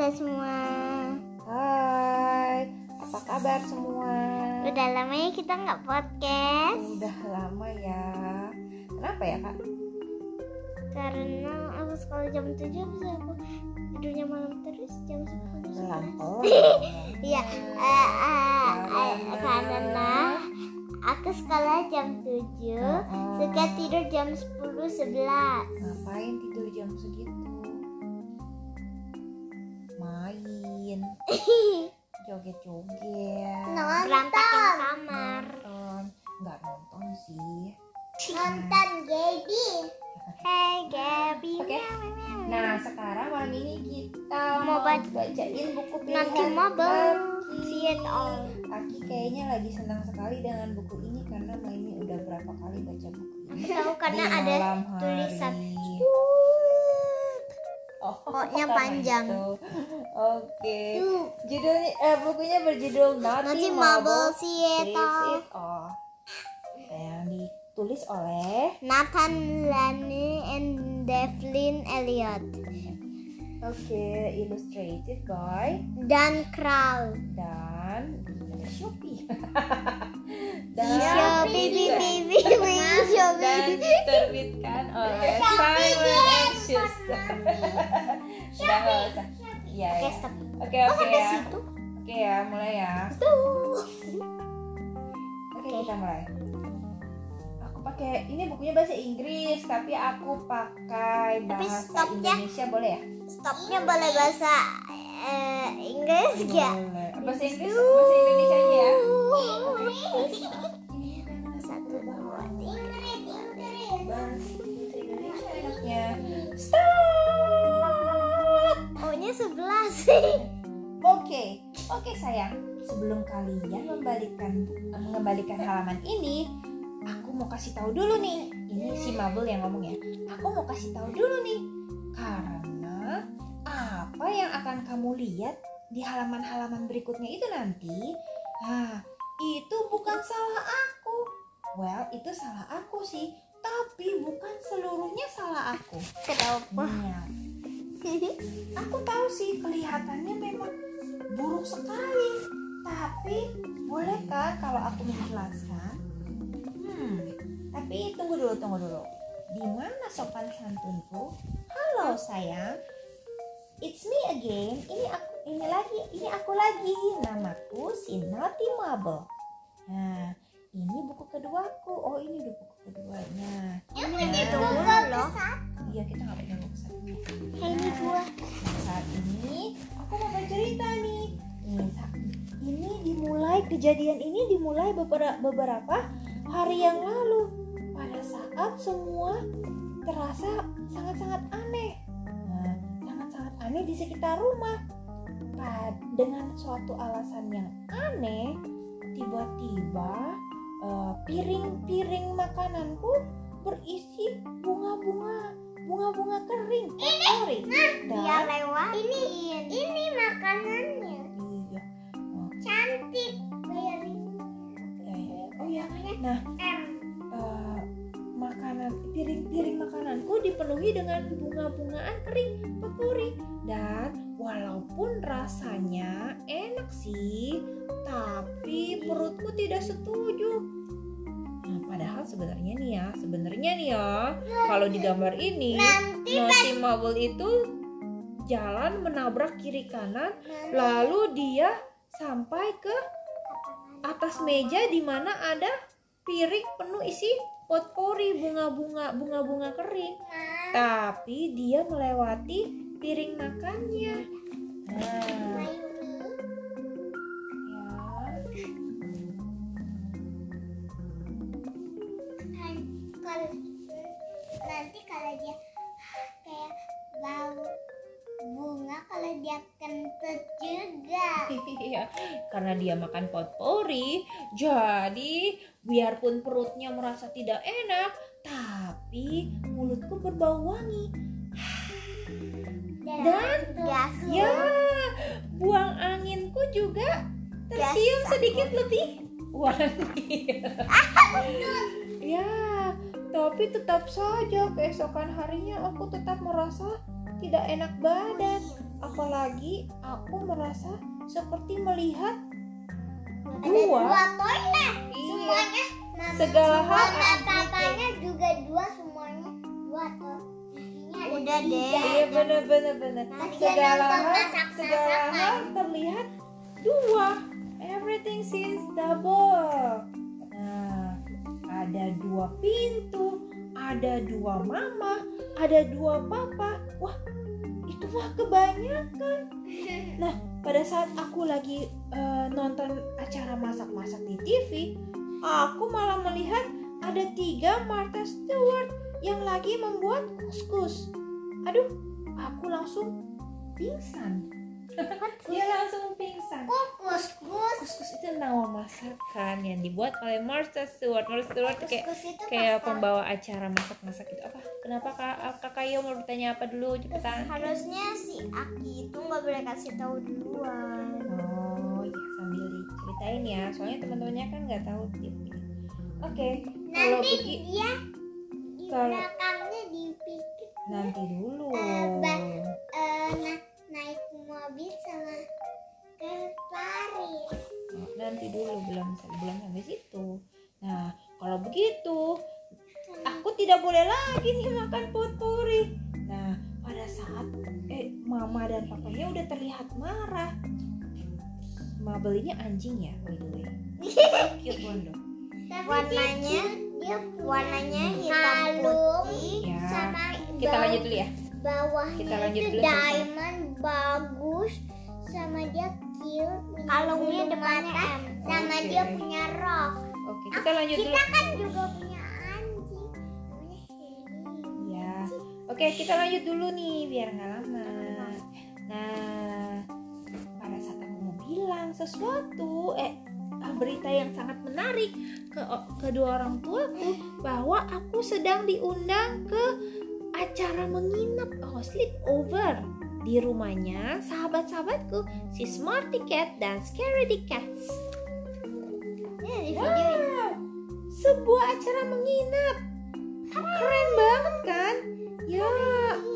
Halo semua. Hai, apa kabar semua? Udah lama ya kita nggak podcast Udah lama ya. Kenapa ya kak? karena aku sekolah jam 7 bisa aku tidurnya malam terus jam 10 Pelan 11. Iya, eh, eh, eh, karena aku sekolah jam 7 Oh. suka tidur jam 10 11. Ngapain tidur jam segitu? Joget-joget, Berantakin kamar. nonton. Nggak nonton sih. Nonton Gaby. Hey Gaby. Oke. Nah sekarang malam ini kita Mau mau baca- bacain buku Nanti pilihan mobile. Aki. See it all. Aki kayaknya lagi senang sekali dengan buku ini karena Maimi udah berapa kali baca buku ini. Tahu karena ada malam hari. Oh, Pokoknya karena panjang. Oke. Tuh. Judulnya eh, bukunya berjudul Nanti Seattle. It All. Yang ditulis oleh Nathan Lane and Devlin Elliot Oke, illustrated by dan Kral. dan Shopee. Shopee, dan- baby, baby, dan Shopee. diterbitkan oleh Simon and Schuster. Usah. Iya. Oke, ya. stop. Oke Oh, oke sampai ya. situ. Oke ya, mulai ya. Oke kita mulai. Aku pakai ini bukunya bahasa Inggris, tapi aku pakai bahasa stopnya- Indonesia boleh ya? Stopnya boleh bahasa eh, Inggris ya? Bahasa Inggris, bahasa Indonesia aja ya. Satu, dua, tiga. Stop. Oh-nya sebelas. Oke, oke sayang. Sebelum kalian membalikkan mengembalikan halaman ini, aku mau kasih tahu dulu nih. Ini si Mabel yang ngomong ya. Aku mau kasih tahu dulu nih, karena yang akan kamu lihat di halaman-halaman berikutnya itu nanti, nah itu bukan salah aku. Well, itu salah aku sih, tapi bukan seluruhnya salah aku. Kenapa? Iya. Aku tahu sih kelihatannya memang buruk sekali. Tapi bolehkah kalau aku menjelaskan? Hmm, tapi tunggu dulu, tunggu dulu. Di mana sopan santunku? Halo sayang. It's me again. Ini aku, ini lagi, ini aku lagi. Namaku si Naughty Marble. Nah, ini buku keduaku. Oh, ini udah buku keduanya. Ini Nah, dua loh. Iya, kita nggak punya buku satu. Hey, ini dua. Nah, saat ini aku mau bercerita nih. Sa- ini dimulai kejadian ini dimulai beberapa beberapa hari yang lalu. Pada saat semua terasa sangat-sangat aneh. Nah, aneh di sekitar rumah. Dengan suatu alasan yang aneh, tiba-tiba eh, piring-piring makananku berisi bunga-bunga bunga-bunga kering potpourri Dia dan lewat. Ini ini makanannya. iya Cantik. Eh, oh ya nah M. makanan piring-piring makananku dipenuhi dengan bunga-bungaan kering potpourri dan walaupun rasanya enak sih tapi perutku tidak setuju. Nah, padahal sebenarnya nih ya sebenarnya nih ya kalau di gambar ini Nanti Marble itu jalan menabrak kiri kanan lalu dia sampai ke atas meja di mana ada piring penuh isi potpourri bunga-bunga bunga-bunga kering. Tapi dia melewati piring makannya. Nah ya nanti kalau dia kayak bau bunga kalau dia kentut juga. Iya, karena dia makan potpourri, jadi biarpun perutnya merasa tidak enak, tapi mulutku berbau wangi. Dan gas ya, buang anginku juga tercium sedikit lebih wangi. ya, tapi tetap saja keesokan harinya aku tetap merasa tidak enak badan. apalagi aku merasa seperti melihat Ada dua. dua toilet. Iya. Semuanya mama, Segala hal papanya juga dua semuanya dua toh. Udah deh. Iya benar benar benar. Segala hal segala hal terlihat dua. Everything seems double. Nah, ada dua pintu, ada dua mama, ada dua papa. Wah, itu mah kebanyakan. Nah, pada saat aku lagi eh, nonton acara masak-masak di TV, aku malah melihat ada tiga Martha Stewart yang lagi membuat kuskus. Aduh, aku langsung pingsan. Dia langsung pingsan. Kukus, kus. Kuskus itu nama masakan yang dibuat oleh Martha Stewart. Martha Stewart kayak Kus kayak pembawa acara masak-masak itu apa? Kenapa kak kakak Yo mau bertanya apa dulu cepetan? Harusnya si Aki itu nggak boleh kasih tahu duluan. Oh ya sambil diceritain ya, soalnya teman-temannya kan nggak tahu. Oke, kalau Nanti begi dia di Kalau- belakangnya dipikir nanti dulu. Eh, ke Paris. Nanti dulu belum belum sampai situ. Nah, kalau begitu aku tidak boleh lagi nih makan potpuri. Nah, pada saat eh mama dan papanya udah terlihat marah. Mabel ini anjing ya, by the way. Cute one dong. Warnanya dia warnanya hitam putih. Ya. sama Kita lanjut dulu ya. bawahnya Kita lanjut itu dulu, diamond bagus sama dia Kalungnya depannya M. sama Oke. dia punya rok Oke, kita lanjut dulu. kita kan juga punya anjing Ya. Oke, kita lanjut dulu nih biar nggak lama. Nah, pada saat aku mau bilang sesuatu, eh ah, berita yang sangat menarik ke kedua orang tuaku bahwa aku sedang diundang ke acara menginap oh sleep over di rumahnya sahabat-sahabatku si Smarty Cat dan Scaredy Cats. ini di video sebuah acara menginap. Keren banget kan? Ya,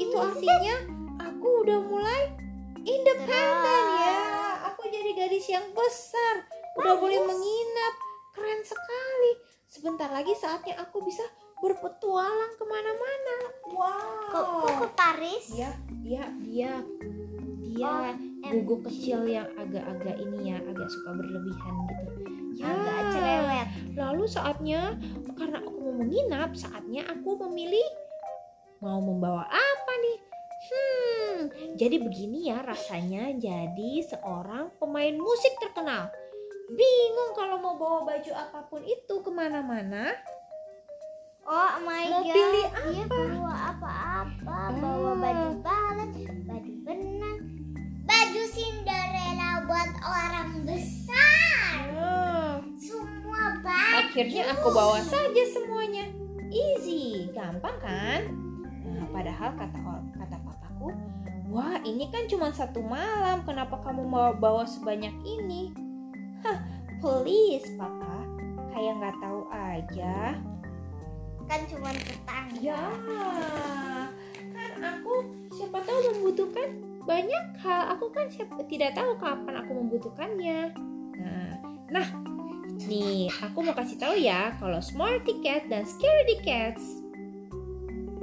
itu artinya aku udah mulai independen ya. Aku jadi gadis yang besar, udah boleh menginap. Keren sekali. Sebentar lagi saatnya aku bisa berpetualang ke mana-mana. Wow. Kok, kok ke Paris? Dia, dia, dia, dia gugu kecil yang agak-agak ini ya, agak suka berlebihan gitu. Ya, Agak cerewet. Lalu saatnya karena aku mau menginap, saatnya aku memilih mau membawa apa nih? Hmm, jadi begini ya rasanya jadi seorang pemain musik terkenal. Bingung kalau mau bawa baju apa pun itu ke mana-mana. Oh my Mau god. pilih Dia bawa apa-apa, bawa Ah. baju balet, baju benang, baju Cinderella buat orang besar Ah, semua baju akhirnya aku bawa saja semuanya. Easy, gampang kan? Nah, padahal kata kata papaku, wah ini kan cuma satu malam, kenapa kamu mau bawa sebanyak ini? Hah, please papa, kayak nggak tahu aja. Kan cuma tetangga. Ya, kan aku siapa tahu membutuhkan banyak hal. Aku kan siapa tidak tahu kapan aku membutuhkannya. Nah, nah, nih aku mau kasih tahu ya kalau Smarty Cat dan Scaredy Cats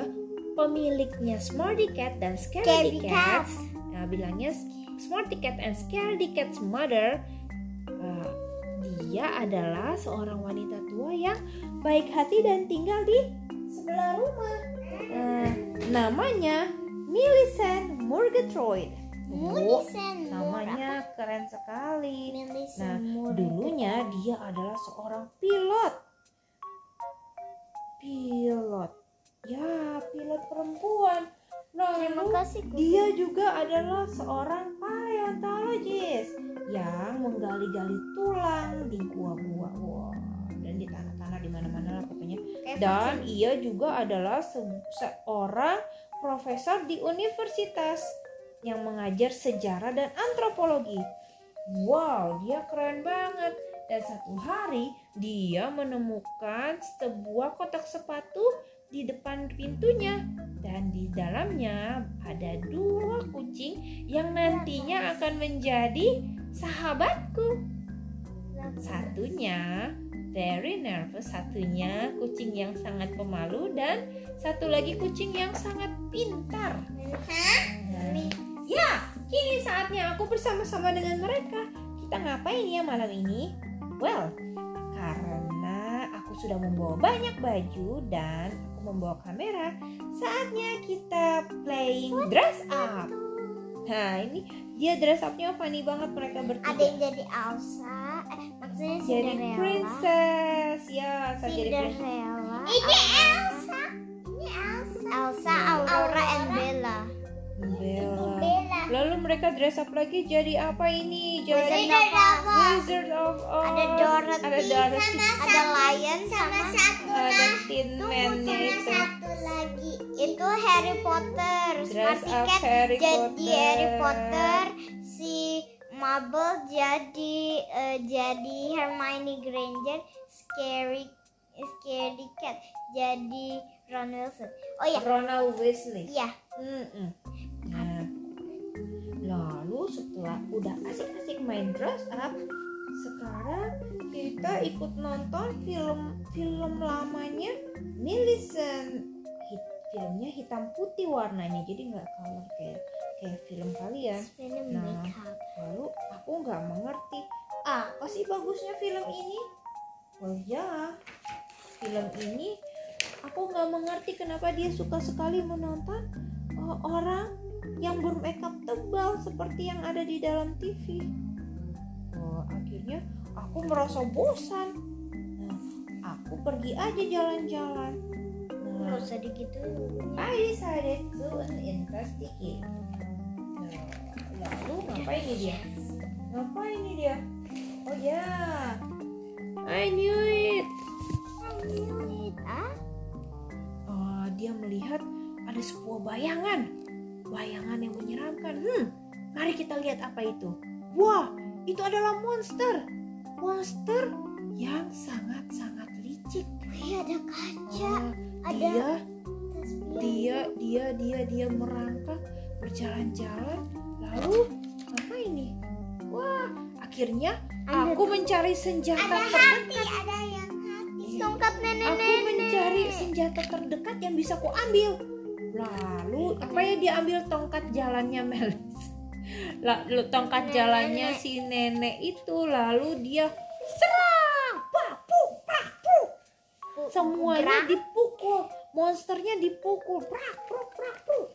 eh, pemiliknya Smarty Cat dan Scaredy Cats, nah bilangnya Smarty Cat and Scaredy Cat's mother eh, dia adalah seorang wanita tua yang baik hati dan tinggal di sebelah rumah. Nah, namanya Millicent Murgatroyd. Oh, Millicent namanya keren sekali. Millicent Nah, dulunya dia adalah seorang pilot. Pilot. Ya, pilot perempuan. Terima Lalu kasih. Dia juga adalah seorang paleontologis yang menggali-gali tulang di gua-gua Wah, dan di tanah-tanah di mana-mana lah pokoknya. Kayak Dan ia juga adalah se- seorang profesor di universitas yang mengajar sejarah dan antropologi. Wow, dia keren banget. Dan satu hari dia menemukan sebuah kotak sepatu di depan pintunya dan di dalamnya ada dua kucing yang nantinya akan menjadi sahabatku. Satunya very nervous, satunya kucing yang sangat pemalu dan satu lagi kucing yang sangat pintar. Nah, ya, kini saatnya aku bersama-sama dengan mereka. Kita ngapain ya malam ini? Well, karena aku sudah membawa banyak baju dan aku membawa kamera, saatnya kita playing dress up. Nah, ini dia dress upnya funny banget mereka bertiga. Ada yang jadi Elsa, eh, maksudnya jadi Cinderella. princess ya saya jadi princess Cinderella. Ini Elsa. Ini Elsa. Elsa, Aurora, and Bella. Bella Bella. lalu mereka dress up lagi jadi apa ini jadi Wizard of Oz. Wizard of Oz Ada Dorothy, ada Dorothy Ada Lion Sama sama satu ada. Tin sama itu satu lagi. itu Harry Potter. dress Smarty up Cat Harry jadi Potter Harry Potter, Marble jadi eh, jadi Hermione Granger, Scary Scary Cat jadi Ron Wilson. Oh ya, Ronald Weasley iya. Mm-mm. Nah, lalu setelah udah asik-asik main dress up, sekarang kita ikut nonton film film lamanya Millicent. Hit- filmnya hitam putih warnanya, jadi nggak color kayak kayak film kalian. Film Nah. makeup. Lalu aku nggak mengerti apa sih bagusnya film ini? Oh ya, film ini aku nggak mengerti kenapa dia suka sekali menonton uh, orang yang bermakeup tebal seperti yang ada di dalam TV. Oh, akhirnya aku merasa bosan. Nah, aku pergi aja jalan-jalan. Nggak usah digituin. I decided to investigate. Nah, lalu ngapain nih dia? Ngapain nih dia? Oh ya, I knew it. Ah, Oh, dia melihat ada sebuah bayangan, bayangan yang menyeramkan. Hmm, mari kita lihat apa itu. Wah, itu adalah monster, monster yang sangat-sangat licik. iya ada kaca, Oh, ada dia tasbih. dia dia dia dia merangkak berjalan-jalan. Lalu apa ini? Wah akhirnya Ada- aku mencari senjata Ada terdekat. hati, ada yang hati. Tongkat aku nenek-nenek. mencari senjata terdekat yang bisa ku ambil. Lalu apa ya dia ambil tongkat jalannya Melis lalu tongkat Nenek. jalannya si nenek itu lalu dia serang. Papu papu. Semuanya dipukul. Monsternya dipukul. Prak prak prak prak.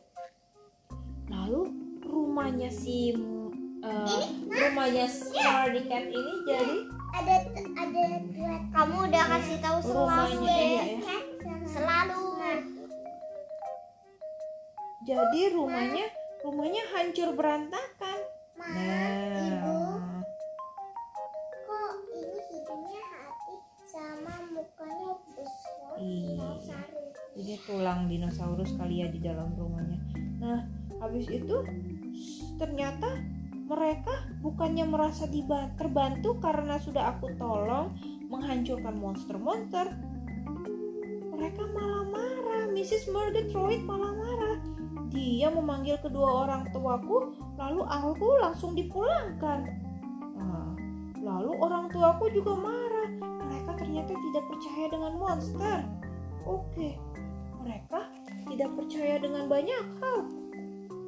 lalu rumahnya si uh, rumahnya Smarty Cat ini jadi Ada ada dua Kamu udah kasih tahu selalu. rumahnya iya. Ya Selalu. jadi rumahnya rumahnya hancur berantakan. Ma, ibu, nah kok tulang dinosaurus kali ya di dalam rumahnya. Nah habis itu ternyata mereka bukannya merasa terbantu karena sudah aku tolong menghancurkan monster-monster mereka malah marah. Mrs. Murgatroyd malah marah. Dia memanggil kedua orang tuaku lalu aku langsung dipulangkan. Nah, lalu orang tuaku juga marah. Mereka ternyata tidak percaya dengan monster. Oke, mereka tidak percaya dengan banyak hal.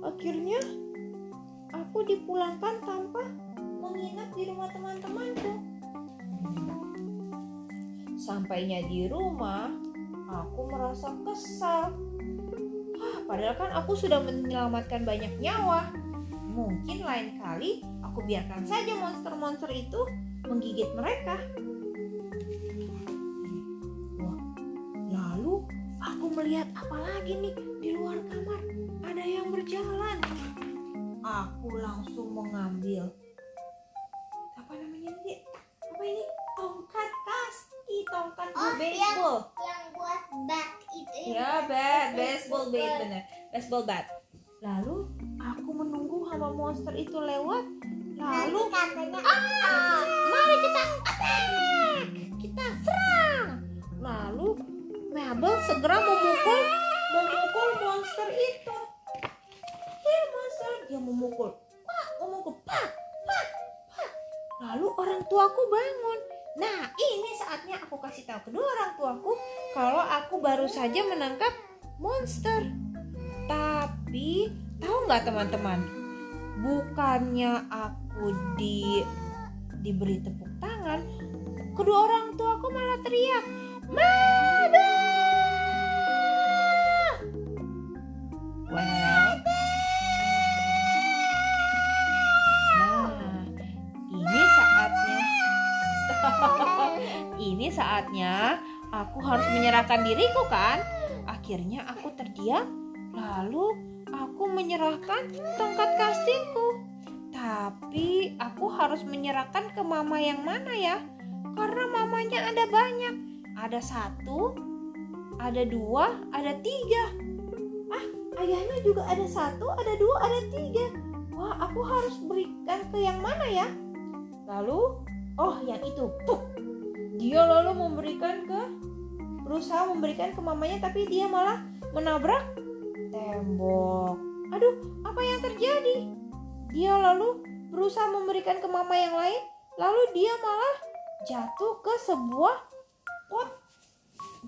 Akhirnya, aku dipulangkan tanpa menginap di rumah teman-temanku. Sampainya di rumah, aku merasa kesal. Hah, padahal kan aku sudah menyelamatkan banyak nyawa. Mungkin lain kali aku biarkan saja monster-monster itu menggigit mereka. Aku melihat apa lagi nih di luar kamar. Ada yang berjalan. Aku langsung mengambil apa namanya ini? Apa ini? Tongkat kasti, tongkat Oh, baseball. Yang buat bat itu. Ya, bat, baseball bat bener. Baseball bat. Lalu aku menunggu hama monster itu lewat. Lalu katanya Ah, mari kita attack. Kita serang. Lalu Mabel segera memukul memukul monster itu. Ya, monster yang memukul. Pak, memukul. Pak, pak, pak. Lalu orang tuaku bangun. Nah, ini saatnya aku kasih tahu kedua orang tuaku kalau aku baru saja menangkap monster. Tapi tahu nggak teman-teman? Bukannya aku di diberi tepuk tangan, kedua orang tuaku malah teriak, "Mama!" Aku harus menyerahkan diriku kan? Akhirnya aku terdiam, lalu aku menyerahkan tongkat kastingku. Tapi aku harus menyerahkan ke mama yang mana ya? Karena mamanya ada banyak. Ada satu, ada dua, ada tiga. Ah, ayahnya juga ada satu, ada dua, ada tiga. Wah, aku harus berikan ke yang mana ya? Lalu, oh yang itu, Puh. Dia lalu memberikan ke, berusaha memberikan ke mamanya, tapi dia malah menabrak tembok. Aduh, apa yang terjadi? Dia lalu berusaha memberikan ke mama yang lain, lalu dia malah jatuh ke sebuah pot.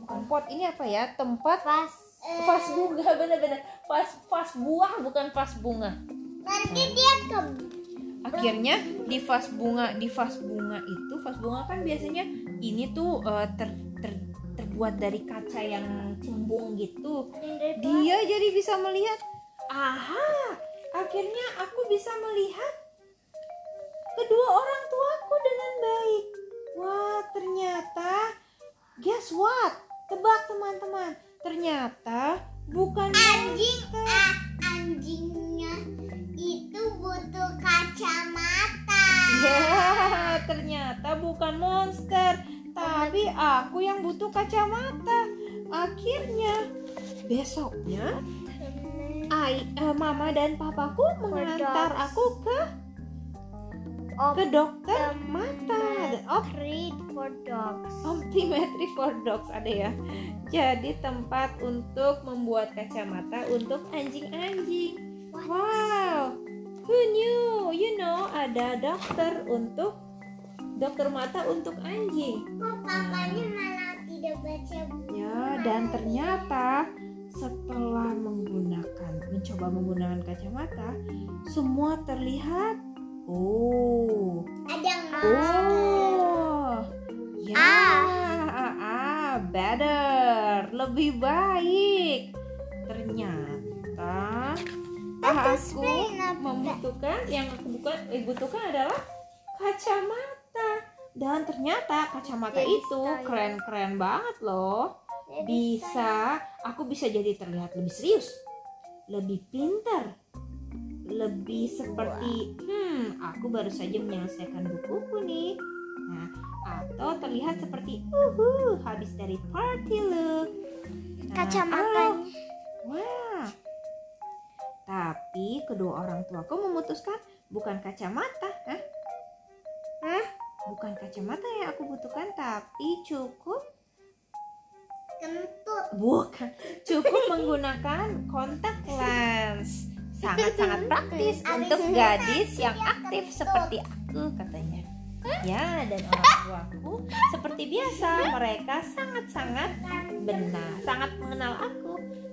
Bukan pot, ini apa ya? Tempat Pas vas bunga bener-bener vas vas buah bukan vas bunga Nanti dia ke akhirnya di vas bunga di vas bunga itu vas bunga kan biasanya ini tuh eh, ter, ter- terbuat dari kaca yang cembung gitu. Dia jadi bisa melihat. Aha! Akhirnya aku bisa melihat kedua orang tuaku dengan baik. Wah ternyata guess what? Tebak teman-teman. Ternyata bukan anjing monster. Kacamata. Ya, ternyata bukan monster, tapi aku yang butuh kacamata. Akhirnya besoknya Ai, eh, mama dan papaku mengantar aku ke Op- ke dokter mata. Op, Treat for dogs. optometry for dogs ada ya. Jadi tempat untuk membuat kacamata untuk anjing-anjing. Wow, who knew? You know, ada dokter untuk dokter mata untuk anjing. Kok papanya malah tidak baca buku? Ya, dan ternyata setelah menggunakan mencoba menggunakan kacamata, semua terlihat oh, Ada monster. oh. Ya, ah, ah, better, lebih baik. Ternyata aku membutuhkan yang aku bukan eh, butuhkan adalah kacamata. Dan ternyata kacamata Jadi itu keren-keren banget loh. Bisa aku bisa jadi terlihat lebih serius lebih pintar lebih seperti hmm aku baru saja menyelesaikan bukuku nih. Nah atau terlihat seperti uhu habis dari party look Nah, Kacamatanya. oh, wah tapi kedua orang tuaku memutuskan bukan kacamata Hah? Hah? bukan kacamata yang aku butuhkan tapi cukup Kentut. Bukan, cukup menggunakan kontak lens. Sangat-sangat praktis untuk gadis yang aktif seperti aku katanya. Ya, dan orang tuaku seperti biasa, mereka sangat-sangat benar, sangat mengenal aku.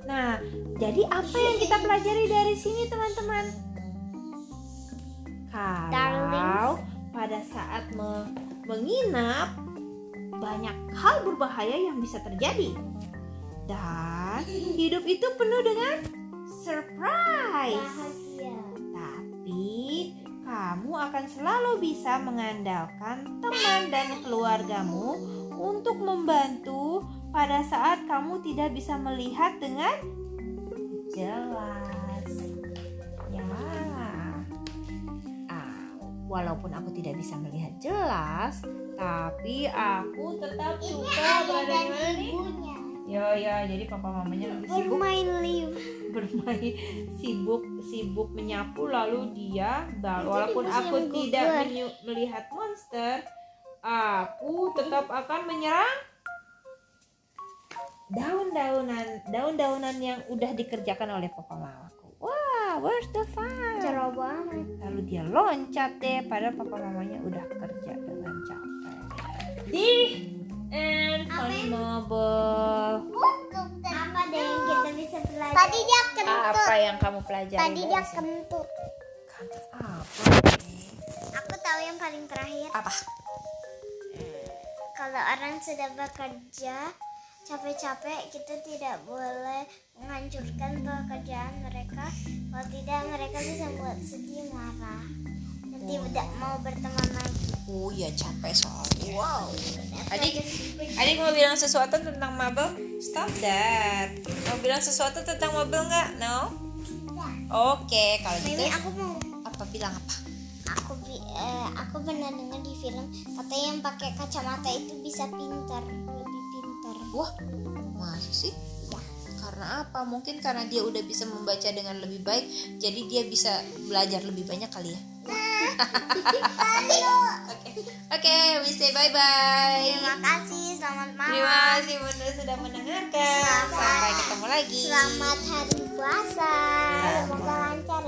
Nah, jadi apa yang kita pelajari dari sini, teman-teman? Kalau pada saat me- menginap banyak hal berbahaya yang bisa terjadi. Dan hidup itu penuh dengan surprise. Bahagia. Tapi kamu akan selalu bisa mengandalkan teman dan keluargamu untuk membantu pada saat kamu tidak bisa melihat dengan jelas. Ya. Ah, walaupun aku tidak bisa melihat jelas, tapi aku tetap Ini suka nih? ibunya. Ya ya, jadi papa mamanya lebih sibuk Bermain live. bermain sibuk sibuk menyapu lalu dia walaupun aku tidak menyu- melihat monster aku tetap akan menyerang daun-daunan daun-daunan yang udah dikerjakan oleh papa mamaku wow where's the fun Cerah banget. lalu dia loncat deh padahal papa mamanya udah kerja dengan capek di and Untuk Apa deh yang kita bisa belajar? Tadi dia kentut. apa yang kamu pelajari Tadi dia kentut. Kantut apa nih? Aku tahu yang paling terakhir. apa Kalau orang sudah bekerja capek-capek, kita tidak boleh menghancurkan pekerjaan mereka. Kalau tidak, mereka bisa buat sedih marah. Nanti tidak mau berteman lagi. oh ya capek soalnya. Wow. Adik adik mau bilang sesuatu tentang mabel? Stop that. Mau bilang sesuatu tentang mabel nggak? No? Oke kalau gitu. aku mau apa bilang apa? Aku bi- eh, aku pernah dengar di film katanya yang pakai kacamata itu bisa pintar Wah, masa sih? Karena apa? Mungkin karena dia udah bisa membaca dengan lebih baik, jadi dia bisa belajar lebih banyak kali ya. Oke, oke, we say bye bye. terima kasih selamat malam Terima kasih Bunda sudah mendengarkan. Selamat. Sampai ketemu lagi. selamat hari puasa semoga lancar